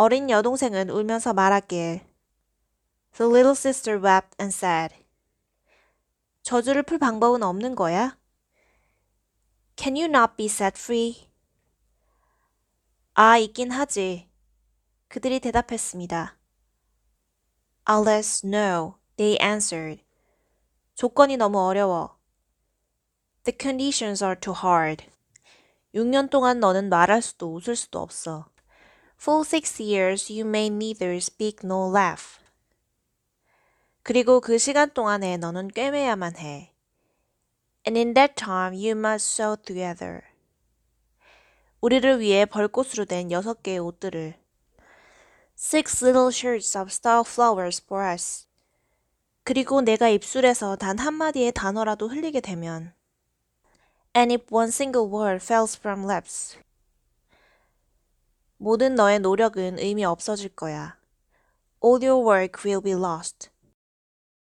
어린 여동생은 울면서 말하길. The little sister wept and said. 저주를 풀 방법은 없는 거야? Can you not be set free? 아, 있긴 하지. 그들이 대답했습니다. Alas, no, they answered. 조건이 너무 어려워. The conditions are too hard. 6년 동안 너는 말할 수도 웃을 수도 없어. For six years you may neither speak nor laugh. 그리고 그 시간 동안에 너는 꿰매야만 해. And in that time you must sew together. 우리를 위해 벌꽃으로 된 여섯 개의 옷들을. Six little shirts of star flowers for us. 그리고 내가 입술에서 단 한마디의 단어라도 흘리게 되면 And if one single word fails from lips. 모든 너의 노력은 의미 없어질 거야. All your work will be lost.